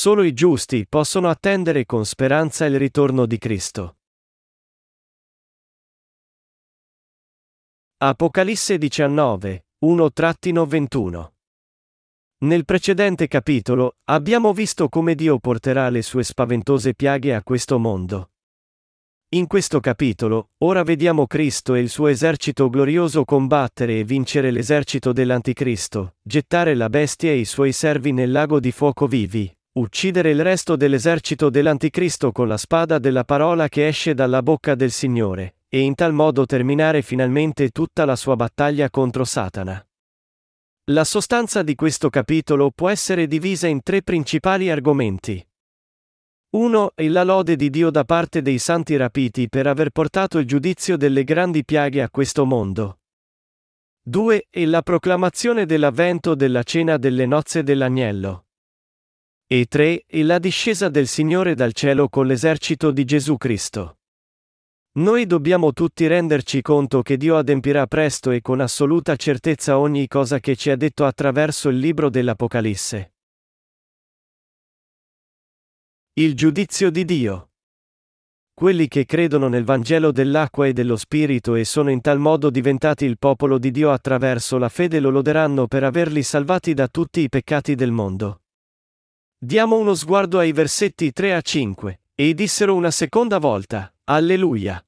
Solo i giusti possono attendere con speranza il ritorno di Cristo. Apocalisse 19, 1-21 Nel precedente capitolo, abbiamo visto come Dio porterà le sue spaventose piaghe a questo mondo. In questo capitolo, ora vediamo Cristo e il suo esercito glorioso combattere e vincere l'esercito dell'Anticristo, gettare la bestia e i suoi servi nel lago di fuoco vivi, uccidere il resto dell'esercito dell'Anticristo con la spada della parola che esce dalla bocca del Signore, e in tal modo terminare finalmente tutta la sua battaglia contro Satana. La sostanza di questo capitolo può essere divisa in tre principali argomenti. 1. È la lode di Dio da parte dei santi rapiti per aver portato il giudizio delle grandi piaghe a questo mondo. 2. È la proclamazione dell'avvento della cena delle nozze dell'agnello. E 3. È la discesa del Signore dal cielo con l'esercito di Gesù Cristo. Noi dobbiamo tutti renderci conto che Dio adempirà presto e con assoluta certezza ogni cosa che ci ha detto attraverso il libro dell'Apocalisse. Il giudizio di Dio. Quelli che credono nel Vangelo dell'acqua e dello Spirito e sono in tal modo diventati il popolo di Dio attraverso la fede lo loderanno per averli salvati da tutti i peccati del mondo. Diamo uno sguardo ai versetti 3 a 5. E dissero una seconda volta, Alleluia.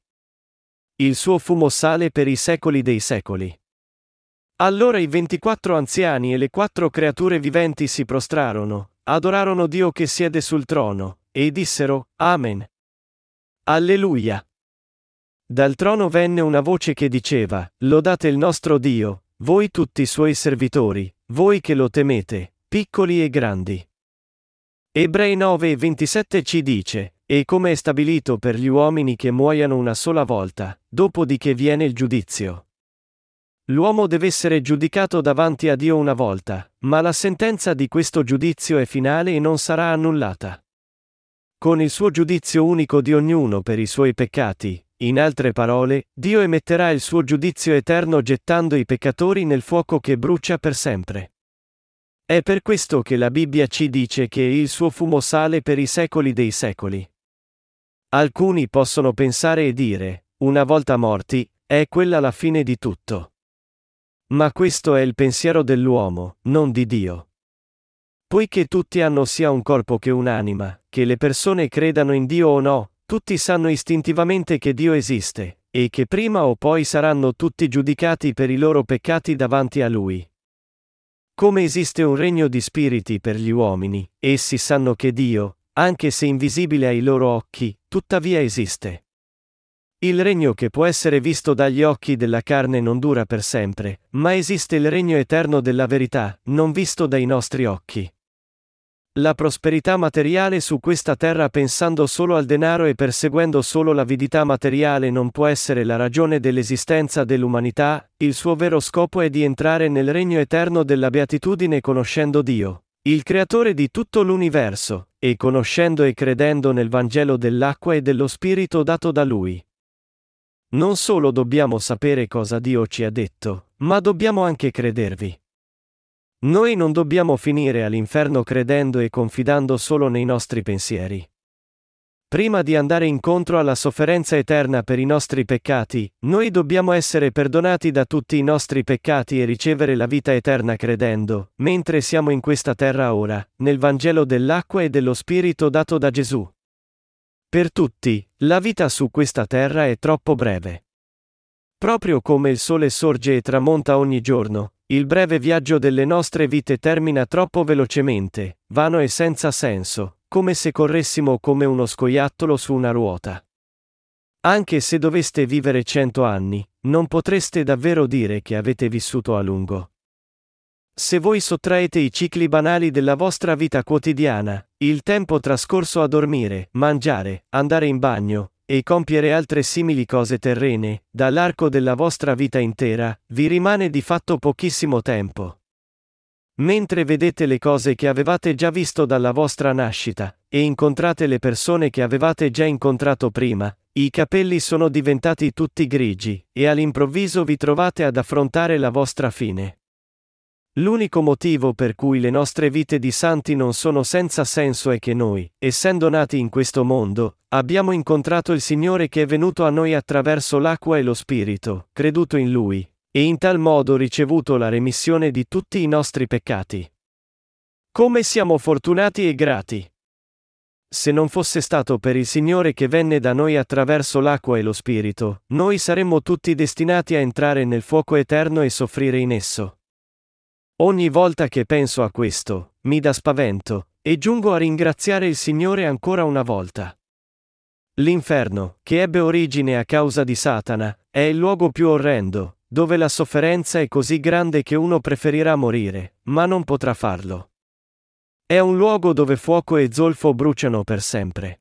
Il suo fumo sale per i secoli dei secoli. Allora i ventiquattro anziani e le quattro creature viventi si prostrarono, adorarono Dio che siede sul trono, e dissero, Amen. Alleluia. Dal trono venne una voce che diceva, Lodate il nostro Dio, voi tutti i suoi servitori, voi che lo temete, piccoli e grandi. Ebrei 9 e 27 ci dice, e come è stabilito per gli uomini che muoiano una sola volta, dopodiché viene il giudizio. L'uomo deve essere giudicato davanti a Dio una volta, ma la sentenza di questo giudizio è finale e non sarà annullata. Con il suo giudizio unico di ognuno per i suoi peccati, in altre parole, Dio emetterà il suo giudizio eterno gettando i peccatori nel fuoco che brucia per sempre. È per questo che la Bibbia ci dice che il suo fumo sale per i secoli dei secoli. Alcuni possono pensare e dire, una volta morti, è quella la fine di tutto. Ma questo è il pensiero dell'uomo, non di Dio. Poiché tutti hanno sia un corpo che un'anima, che le persone credano in Dio o no, tutti sanno istintivamente che Dio esiste, e che prima o poi saranno tutti giudicati per i loro peccati davanti a Lui. Come esiste un regno di spiriti per gli uomini, essi sanno che Dio, anche se invisibile ai loro occhi, tuttavia esiste. Il regno che può essere visto dagli occhi della carne non dura per sempre, ma esiste il regno eterno della verità, non visto dai nostri occhi. La prosperità materiale su questa terra pensando solo al denaro e perseguendo solo l'avidità materiale non può essere la ragione dell'esistenza dell'umanità, il suo vero scopo è di entrare nel regno eterno della beatitudine conoscendo Dio, il creatore di tutto l'universo, e conoscendo e credendo nel Vangelo dell'acqua e dello Spirito dato da Lui. Non solo dobbiamo sapere cosa Dio ci ha detto, ma dobbiamo anche credervi. Noi non dobbiamo finire all'inferno credendo e confidando solo nei nostri pensieri. Prima di andare incontro alla sofferenza eterna per i nostri peccati, noi dobbiamo essere perdonati da tutti i nostri peccati e ricevere la vita eterna credendo, mentre siamo in questa terra ora, nel Vangelo dell'acqua e dello Spirito dato da Gesù. Per tutti, la vita su questa terra è troppo breve. Proprio come il sole sorge e tramonta ogni giorno, il breve viaggio delle nostre vite termina troppo velocemente, vano e senza senso, come se corressimo come uno scoiattolo su una ruota. Anche se doveste vivere cento anni, non potreste davvero dire che avete vissuto a lungo. Se voi sottraete i cicli banali della vostra vita quotidiana, il tempo trascorso a dormire, mangiare, andare in bagno, e compiere altre simili cose terrene, dall'arco della vostra vita intera, vi rimane di fatto pochissimo tempo. Mentre vedete le cose che avevate già visto dalla vostra nascita, e incontrate le persone che avevate già incontrato prima, i capelli sono diventati tutti grigi, e all'improvviso vi trovate ad affrontare la vostra fine. L'unico motivo per cui le nostre vite di santi non sono senza senso è che noi, essendo nati in questo mondo, abbiamo incontrato il Signore che è venuto a noi attraverso l'acqua e lo Spirito, creduto in Lui, e in tal modo ricevuto la remissione di tutti i nostri peccati. Come siamo fortunati e grati! Se non fosse stato per il Signore che venne da noi attraverso l'acqua e lo Spirito, noi saremmo tutti destinati a entrare nel fuoco eterno e soffrire in esso. Ogni volta che penso a questo, mi dà spavento, e giungo a ringraziare il Signore ancora una volta. L'inferno, che ebbe origine a causa di Satana, è il luogo più orrendo, dove la sofferenza è così grande che uno preferirà morire, ma non potrà farlo. È un luogo dove fuoco e zolfo bruciano per sempre.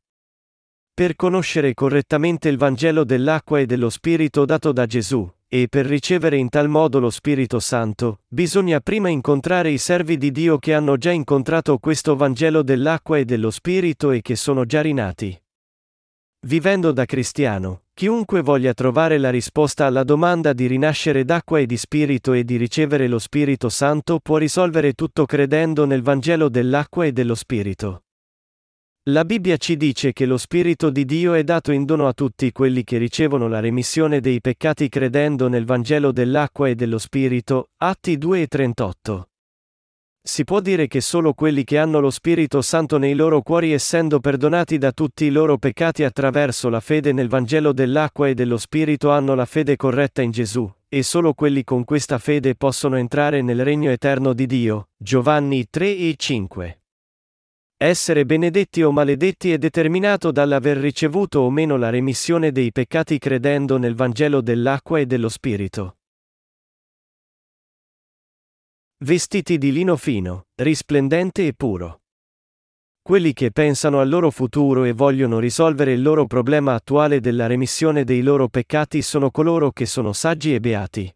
Per conoscere correttamente il Vangelo dell'acqua e dello Spirito dato da Gesù, e per ricevere in tal modo lo Spirito Santo, bisogna prima incontrare i servi di Dio che hanno già incontrato questo Vangelo dell'acqua e dello Spirito e che sono già rinati. Vivendo da cristiano, chiunque voglia trovare la risposta alla domanda di rinascere d'acqua e di spirito e di ricevere lo Spirito Santo può risolvere tutto credendo nel Vangelo dell'acqua e dello Spirito. La Bibbia ci dice che lo Spirito di Dio è dato in dono a tutti quelli che ricevono la remissione dei peccati credendo nel Vangelo dell'acqua e dello Spirito, Atti 2 e 38. Si può dire che solo quelli che hanno lo Spirito Santo nei loro cuori essendo perdonati da tutti i loro peccati attraverso la fede nel Vangelo dell'acqua e dello Spirito hanno la fede corretta in Gesù, e solo quelli con questa fede possono entrare nel regno eterno di Dio. Giovanni 3 e 5. Essere benedetti o maledetti è determinato dall'aver ricevuto o meno la remissione dei peccati credendo nel Vangelo dell'acqua e dello Spirito. Vestiti di lino fino, risplendente e puro. Quelli che pensano al loro futuro e vogliono risolvere il loro problema attuale della remissione dei loro peccati sono coloro che sono saggi e beati.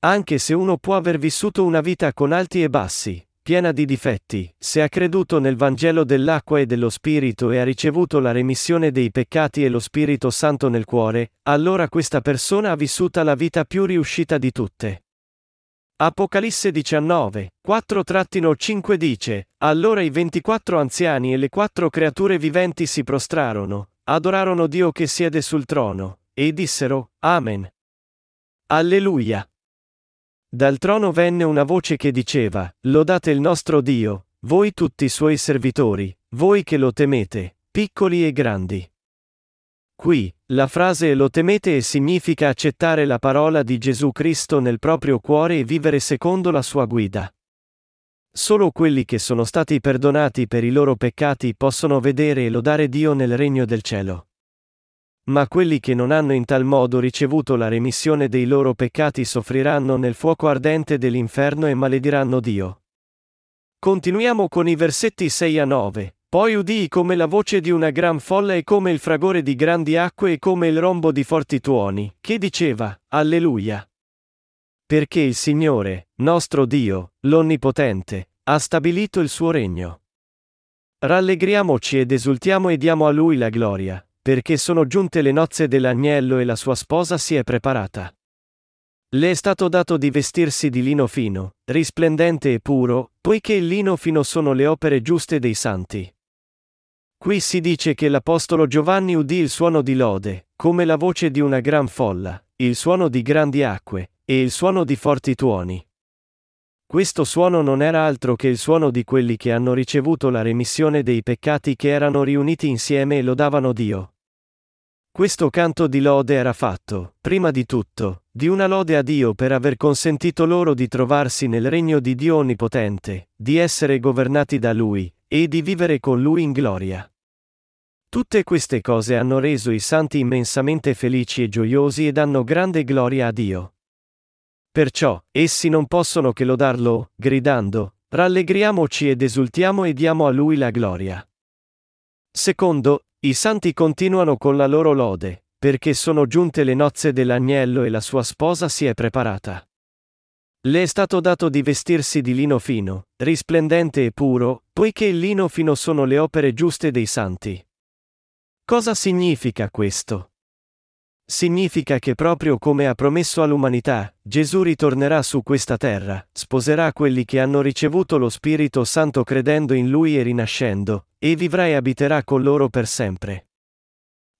Anche se uno può aver vissuto una vita con alti e bassi, piena di difetti, se ha creduto nel Vangelo dell'acqua e dello Spirito e ha ricevuto la remissione dei peccati e lo Spirito Santo nel cuore, allora questa persona ha vissuta la vita più riuscita di tutte. Apocalisse 19, 4-5 dice, Allora i 24 anziani e le quattro creature viventi si prostrarono, adorarono Dio che siede sul trono, e dissero, Amen. Alleluia. Dal trono venne una voce che diceva, Lodate il nostro Dio, voi tutti i suoi servitori, voi che lo temete, piccoli e grandi. Qui, la frase lo temete significa accettare la parola di Gesù Cristo nel proprio cuore e vivere secondo la sua guida. Solo quelli che sono stati perdonati per i loro peccati possono vedere e lodare Dio nel regno del cielo. Ma quelli che non hanno in tal modo ricevuto la remissione dei loro peccati soffriranno nel fuoco ardente dell'inferno e malediranno Dio. Continuiamo con i versetti 6 a 9. Poi udii come la voce di una gran folla e come il fragore di grandi acque e come il rombo di forti tuoni, che diceva, Alleluia. Perché il Signore, nostro Dio, l'Onnipotente, ha stabilito il suo regno. Rallegriamoci ed esultiamo e diamo a Lui la gloria, perché sono giunte le nozze dell'agnello e la sua sposa si è preparata. Le è stato dato di vestirsi di lino fino, risplendente e puro, poiché il lino fino sono le opere giuste dei santi. Qui si dice che l'Apostolo Giovanni udì il suono di lode, come la voce di una gran folla, il suono di grandi acque, e il suono di forti tuoni. Questo suono non era altro che il suono di quelli che hanno ricevuto la remissione dei peccati che erano riuniti insieme e lodavano Dio. Questo canto di lode era fatto, prima di tutto, di una lode a Dio per aver consentito loro di trovarsi nel regno di Dio Onnipotente, di essere governati da Lui, e di vivere con Lui in gloria. Tutte queste cose hanno reso i santi immensamente felici e gioiosi e danno grande gloria a Dio. Perciò, essi non possono che lodarlo, gridando, rallegriamoci ed esultiamo e diamo a Lui la gloria. Secondo, i santi continuano con la loro lode, perché sono giunte le nozze dell'agnello e la sua sposa si è preparata. Le è stato dato di vestirsi di lino fino, risplendente e puro, poiché il lino fino sono le opere giuste dei santi. Cosa significa questo? Significa che proprio come ha promesso all'umanità, Gesù ritornerà su questa terra, sposerà quelli che hanno ricevuto lo Spirito Santo credendo in Lui e rinascendo, e vivrà e abiterà con loro per sempre.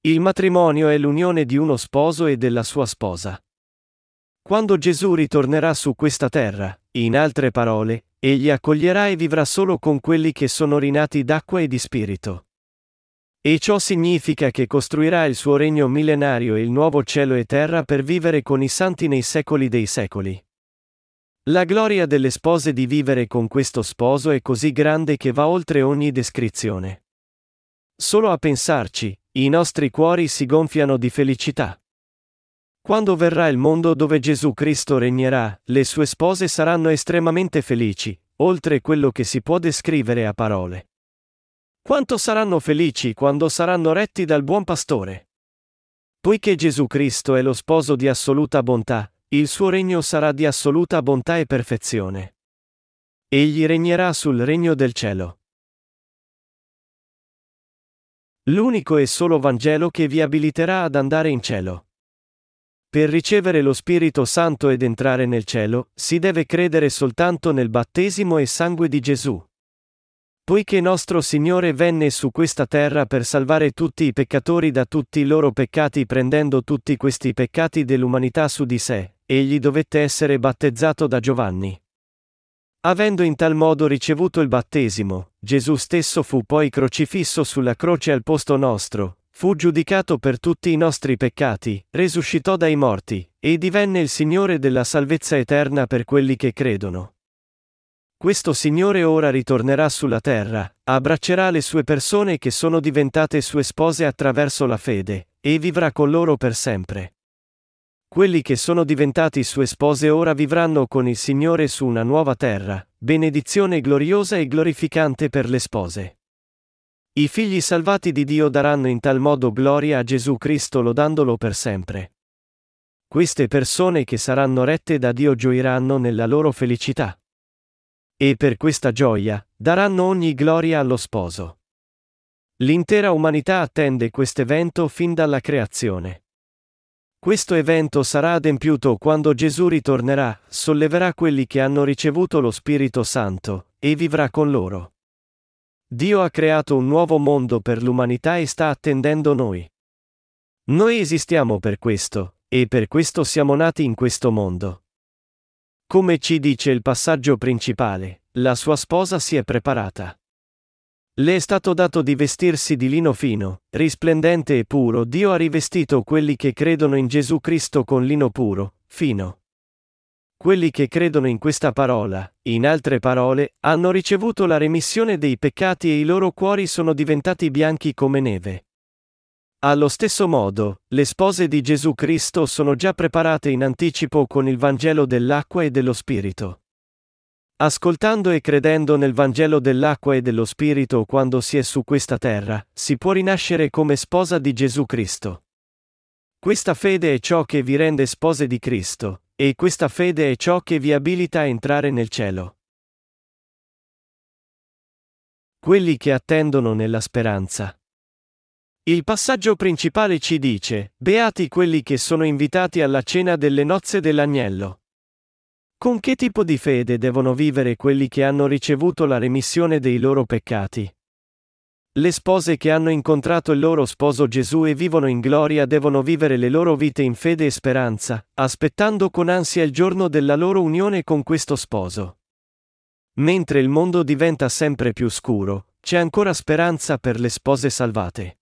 Il matrimonio è l'unione di uno sposo e della sua sposa. Quando Gesù ritornerà su questa terra, in altre parole, egli accoglierà e vivrà solo con quelli che sono rinati d'acqua e di spirito. E ciò significa che costruirà il suo regno millenario e il nuovo cielo e terra per vivere con i santi nei secoli dei secoli. La gloria delle spose di vivere con questo sposo è così grande che va oltre ogni descrizione. Solo a pensarci, i nostri cuori si gonfiano di felicità. Quando verrà il mondo dove Gesù Cristo regnerà, le sue spose saranno estremamente felici, oltre quello che si può descrivere a parole. Quanto saranno felici quando saranno retti dal buon pastore? Poiché Gesù Cristo è lo sposo di assoluta bontà, il suo regno sarà di assoluta bontà e perfezione. Egli regnerà sul regno del cielo. L'unico e solo Vangelo che vi abiliterà ad andare in cielo. Per ricevere lo Spirito Santo ed entrare nel cielo, si deve credere soltanto nel battesimo e sangue di Gesù. Poiché nostro Signore venne su questa terra per salvare tutti i peccatori da tutti i loro peccati prendendo tutti questi peccati dell'umanità su di sé, egli dovette essere battezzato da Giovanni. Avendo in tal modo ricevuto il battesimo, Gesù stesso fu poi crocifisso sulla croce al posto nostro, fu giudicato per tutti i nostri peccati, resuscitò dai morti, e divenne il Signore della salvezza eterna per quelli che credono. Questo Signore ora ritornerà sulla terra, abbraccerà le sue persone che sono diventate sue spose attraverso la fede, e vivrà con loro per sempre. Quelli che sono diventati sue spose ora vivranno con il Signore su una nuova terra, benedizione gloriosa e glorificante per le spose. I figli salvati di Dio daranno in tal modo gloria a Gesù Cristo lodandolo per sempre. Queste persone che saranno rette da Dio gioiranno nella loro felicità. E per questa gioia, daranno ogni gloria allo sposo. L'intera umanità attende questo evento fin dalla creazione. Questo evento sarà adempiuto quando Gesù ritornerà, solleverà quelli che hanno ricevuto lo Spirito Santo, e vivrà con loro. Dio ha creato un nuovo mondo per l'umanità e sta attendendo noi. Noi esistiamo per questo, e per questo siamo nati in questo mondo. Come ci dice il passaggio principale, la sua sposa si è preparata. Le è stato dato di vestirsi di lino fino, risplendente e puro. Dio ha rivestito quelli che credono in Gesù Cristo con lino puro, fino. Quelli che credono in questa parola, in altre parole, hanno ricevuto la remissione dei peccati e i loro cuori sono diventati bianchi come neve. Allo stesso modo, le spose di Gesù Cristo sono già preparate in anticipo con il Vangelo dell'acqua e dello Spirito. Ascoltando e credendo nel Vangelo dell'acqua e dello Spirito quando si è su questa terra, si può rinascere come sposa di Gesù Cristo. Questa fede è ciò che vi rende spose di Cristo, e questa fede è ciò che vi abilita a entrare nel cielo. Quelli che attendono nella speranza. Il passaggio principale ci dice, Beati quelli che sono invitati alla cena delle nozze dell'agnello. Con che tipo di fede devono vivere quelli che hanno ricevuto la remissione dei loro peccati? Le spose che hanno incontrato il loro sposo Gesù e vivono in gloria devono vivere le loro vite in fede e speranza, aspettando con ansia il giorno della loro unione con questo sposo. Mentre il mondo diventa sempre più scuro, c'è ancora speranza per le spose salvate.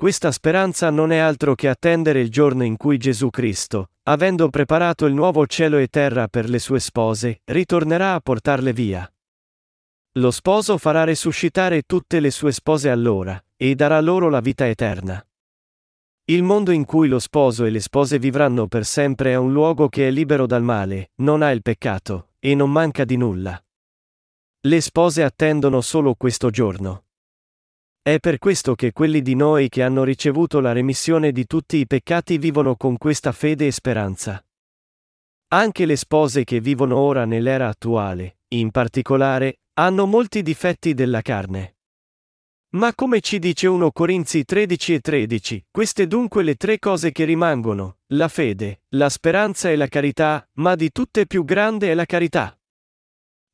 Questa speranza non è altro che attendere il giorno in cui Gesù Cristo, avendo preparato il nuovo cielo e terra per le sue spose, ritornerà a portarle via. Lo sposo farà resuscitare tutte le sue spose allora, e darà loro la vita eterna. Il mondo in cui lo sposo e le spose vivranno per sempre è un luogo che è libero dal male, non ha il peccato, e non manca di nulla. Le spose attendono solo questo giorno. È per questo che quelli di noi che hanno ricevuto la remissione di tutti i peccati vivono con questa fede e speranza. Anche le spose che vivono ora nell'era attuale, in particolare, hanno molti difetti della carne. Ma come ci dice 1 Corinzi 13 e 13, queste dunque le tre cose che rimangono, la fede, la speranza e la carità, ma di tutte più grande è la carità.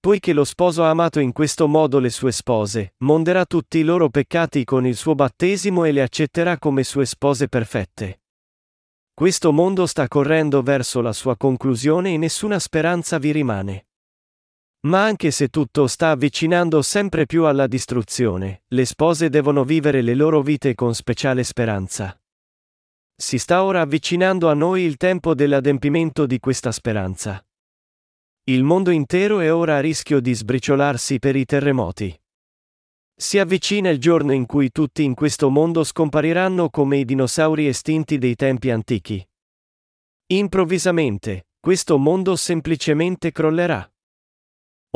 Poiché lo sposo ha amato in questo modo le sue spose, monderà tutti i loro peccati con il suo battesimo e le accetterà come sue spose perfette. Questo mondo sta correndo verso la sua conclusione e nessuna speranza vi rimane. Ma anche se tutto sta avvicinando sempre più alla distruzione, le spose devono vivere le loro vite con speciale speranza. Si sta ora avvicinando a noi il tempo dell'adempimento di questa speranza. Il mondo intero è ora a rischio di sbriciolarsi per i terremoti. Si avvicina il giorno in cui tutti in questo mondo scompariranno come i dinosauri estinti dei tempi antichi. Improvvisamente, questo mondo semplicemente crollerà.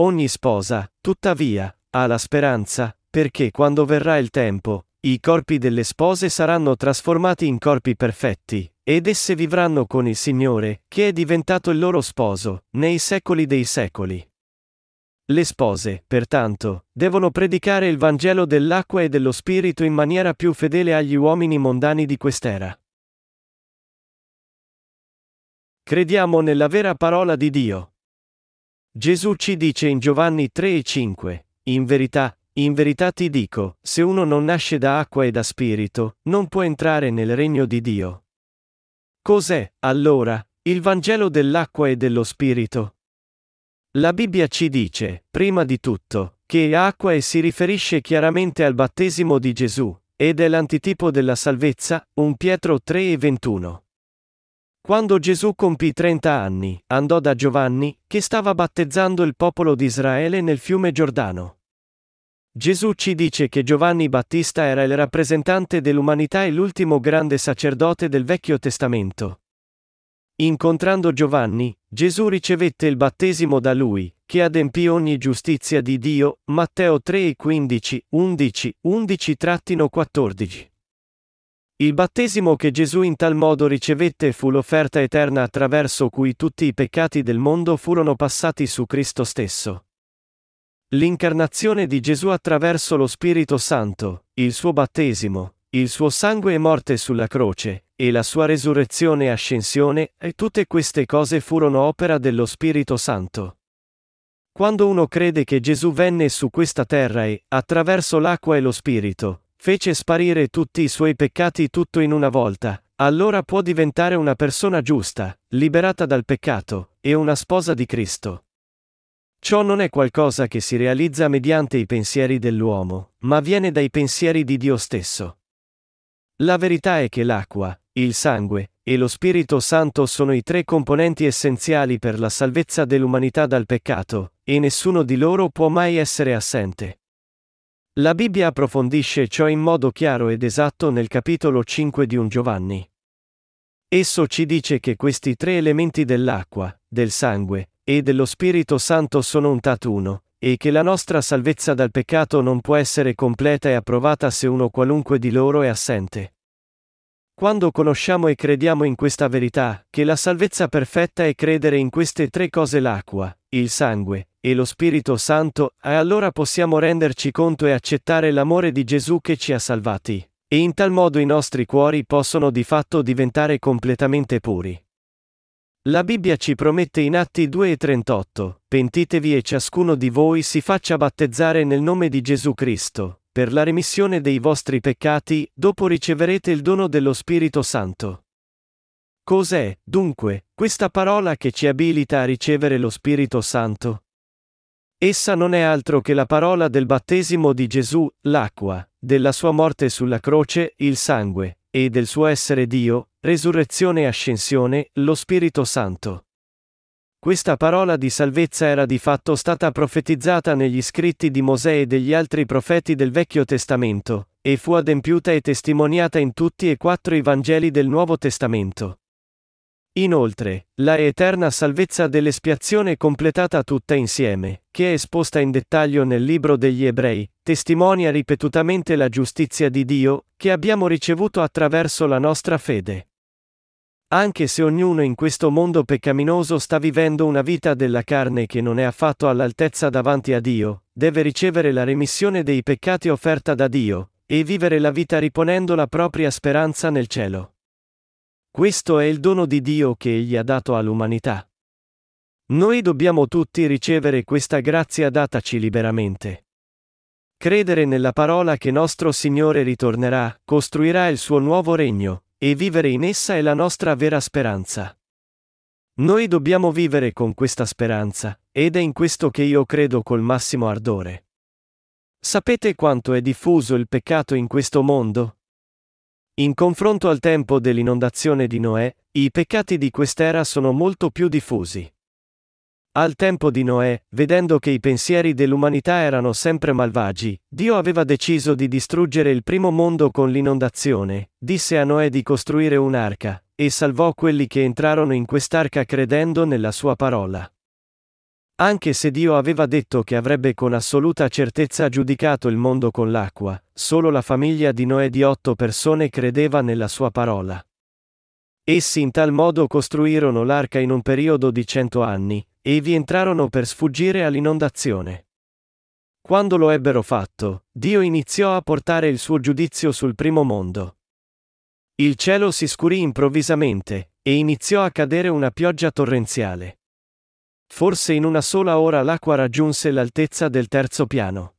Ogni sposa, tuttavia, ha la speranza, perché quando verrà il tempo, i corpi delle spose saranno trasformati in corpi perfetti, ed esse vivranno con il Signore, che è diventato il loro sposo, nei secoli dei secoli. Le spose, pertanto, devono predicare il Vangelo dell'acqua e dello Spirito in maniera più fedele agli uomini mondani di quest'era. Crediamo nella vera parola di Dio. Gesù ci dice in Giovanni 3 e 5, In verità, in verità ti dico, se uno non nasce da acqua e da spirito, non può entrare nel regno di Dio. Cos'è, allora, il Vangelo dell'acqua e dello spirito? La Bibbia ci dice, prima di tutto, che acqua e si riferisce chiaramente al battesimo di Gesù, ed è l'antitipo della salvezza, 1 Pietro 3 e 21. Quando Gesù compì 30 anni, andò da Giovanni, che stava battezzando il popolo di Israele nel fiume Giordano. Gesù ci dice che Giovanni Battista era il rappresentante dell'umanità e l'ultimo grande sacerdote del Vecchio Testamento. Incontrando Giovanni, Gesù ricevette il battesimo da lui, che adempì ogni giustizia di Dio, Matteo 3 15, 11, 11-14. Il battesimo che Gesù in tal modo ricevette fu l'offerta eterna attraverso cui tutti i peccati del mondo furono passati su Cristo stesso. L'incarnazione di Gesù attraverso lo Spirito Santo, il suo battesimo, il suo sangue e morte sulla croce, e la sua resurrezione e ascensione, e tutte queste cose furono opera dello Spirito Santo. Quando uno crede che Gesù venne su questa terra e, attraverso l'acqua e lo Spirito, fece sparire tutti i suoi peccati tutto in una volta, allora può diventare una persona giusta, liberata dal peccato, e una sposa di Cristo. Ciò non è qualcosa che si realizza mediante i pensieri dell'uomo, ma viene dai pensieri di Dio stesso. La verità è che l'acqua, il sangue, e lo Spirito Santo sono i tre componenti essenziali per la salvezza dell'umanità dal peccato, e nessuno di loro può mai essere assente. La Bibbia approfondisce ciò in modo chiaro ed esatto nel capitolo 5 di un Giovanni. Esso ci dice che questi tre elementi dell'acqua, del sangue e dello Spirito Santo sono un tatuno, e che la nostra salvezza dal peccato non può essere completa e approvata se uno qualunque di loro è assente. Quando conosciamo e crediamo in questa verità, che la salvezza perfetta è credere in queste tre cose l'acqua, il sangue e lo Spirito Santo, e allora possiamo renderci conto e accettare l'amore di Gesù che ci ha salvati. E in tal modo i nostri cuori possono di fatto diventare completamente puri. La Bibbia ci promette in Atti 2 e 38, Pentitevi e ciascuno di voi si faccia battezzare nel nome di Gesù Cristo, per la remissione dei vostri peccati, dopo riceverete il dono dello Spirito Santo. Cos'è, dunque, questa parola che ci abilita a ricevere lo Spirito Santo? Essa non è altro che la parola del battesimo di Gesù, l'acqua, della sua morte sulla croce, il sangue, e del suo essere Dio, resurrezione e ascensione, lo Spirito Santo. Questa parola di salvezza era di fatto stata profetizzata negli scritti di Mosè e degli altri profeti del Vecchio Testamento, e fu adempiuta e testimoniata in tutti e quattro i Vangeli del Nuovo Testamento. Inoltre, la eterna salvezza dell'espiazione completata tutta insieme, che è esposta in dettaglio nel libro degli Ebrei, testimonia ripetutamente la giustizia di Dio, che abbiamo ricevuto attraverso la nostra fede. Anche se ognuno in questo mondo peccaminoso sta vivendo una vita della carne che non è affatto all'altezza davanti a Dio, deve ricevere la remissione dei peccati offerta da Dio, e vivere la vita riponendo la propria speranza nel cielo. Questo è il dono di Dio che Egli ha dato all'umanità. Noi dobbiamo tutti ricevere questa grazia dataci liberamente. Credere nella parola che nostro Signore ritornerà, costruirà il suo nuovo regno, e vivere in essa è la nostra vera speranza. Noi dobbiamo vivere con questa speranza, ed è in questo che io credo col massimo ardore. Sapete quanto è diffuso il peccato in questo mondo? In confronto al tempo dell'inondazione di Noè, i peccati di quest'era sono molto più diffusi. Al tempo di Noè, vedendo che i pensieri dell'umanità erano sempre malvagi, Dio aveva deciso di distruggere il primo mondo con l'inondazione, disse a Noè di costruire un'arca, e salvò quelli che entrarono in quest'arca credendo nella sua parola. Anche se Dio aveva detto che avrebbe con assoluta certezza giudicato il mondo con l'acqua, solo la famiglia di Noè di otto persone credeva nella sua parola. Essi in tal modo costruirono l'arca in un periodo di cento anni, e vi entrarono per sfuggire all'inondazione. Quando lo ebbero fatto, Dio iniziò a portare il suo giudizio sul primo mondo. Il cielo si scurì improvvisamente, e iniziò a cadere una pioggia torrenziale. Forse in una sola ora l'acqua raggiunse l'altezza del terzo piano.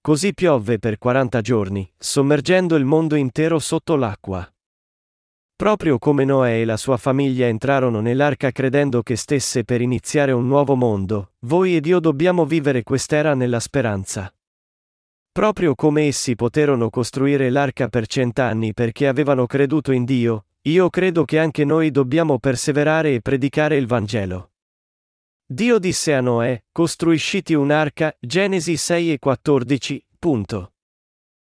Così piovve per 40 giorni, sommergendo il mondo intero sotto l'acqua. Proprio come Noè e la sua famiglia entrarono nell'arca credendo che stesse per iniziare un nuovo mondo, voi ed io dobbiamo vivere quest'era nella speranza. Proprio come essi poterono costruire l'arca per cent'anni perché avevano creduto in Dio, io credo che anche noi dobbiamo perseverare e predicare il Vangelo. Dio disse a Noè, costruisciti un'arca, Genesi 6 e 14, punto.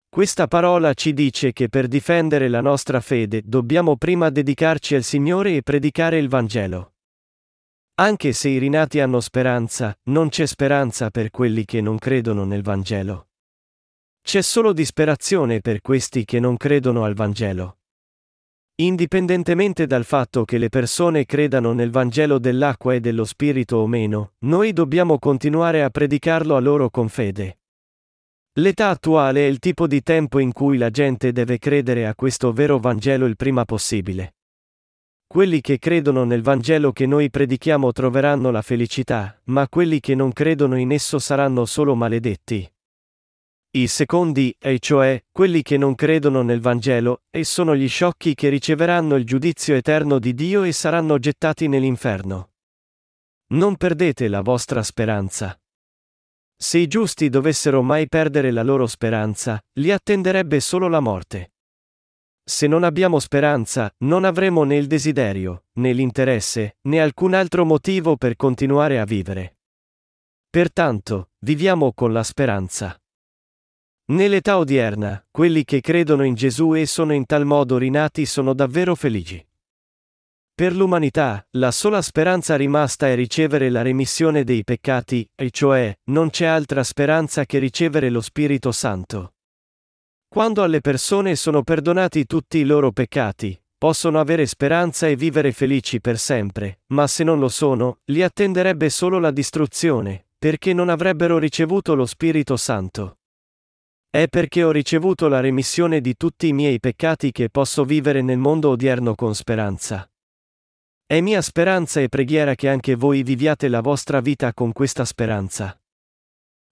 Questa parola ci dice che per difendere la nostra fede dobbiamo prima dedicarci al Signore e predicare il Vangelo. Anche se i rinati hanno speranza, non c'è speranza per quelli che non credono nel Vangelo. C'è solo disperazione per questi che non credono al Vangelo. Indipendentemente dal fatto che le persone credano nel Vangelo dell'acqua e dello Spirito o meno, noi dobbiamo continuare a predicarlo a loro con fede. L'età attuale è il tipo di tempo in cui la gente deve credere a questo vero Vangelo il prima possibile. Quelli che credono nel Vangelo che noi predichiamo troveranno la felicità, ma quelli che non credono in esso saranno solo maledetti. I secondi, e cioè, quelli che non credono nel Vangelo, e sono gli sciocchi che riceveranno il giudizio eterno di Dio e saranno gettati nell'inferno. Non perdete la vostra speranza. Se i giusti dovessero mai perdere la loro speranza, li attenderebbe solo la morte. Se non abbiamo speranza, non avremo né il desiderio, né l'interesse, né alcun altro motivo per continuare a vivere. Pertanto, viviamo con la speranza. Nell'età odierna, quelli che credono in Gesù e sono in tal modo rinati sono davvero felici. Per l'umanità, la sola speranza rimasta è ricevere la remissione dei peccati, e cioè, non c'è altra speranza che ricevere lo Spirito Santo. Quando alle persone sono perdonati tutti i loro peccati, possono avere speranza e vivere felici per sempre, ma se non lo sono, li attenderebbe solo la distruzione, perché non avrebbero ricevuto lo Spirito Santo. È perché ho ricevuto la remissione di tutti i miei peccati che posso vivere nel mondo odierno con speranza. È mia speranza e preghiera che anche voi viviate la vostra vita con questa speranza.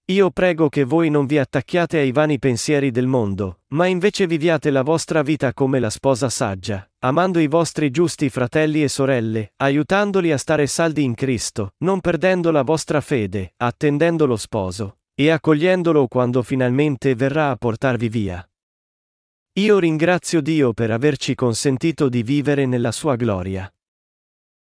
Io prego che voi non vi attacchiate ai vani pensieri del mondo, ma invece viviate la vostra vita come la sposa saggia, amando i vostri giusti fratelli e sorelle, aiutandoli a stare saldi in Cristo, non perdendo la vostra fede, attendendo lo sposo, e accogliendolo quando finalmente verrà a portarvi via. Io ringrazio Dio per averci consentito di vivere nella sua gloria.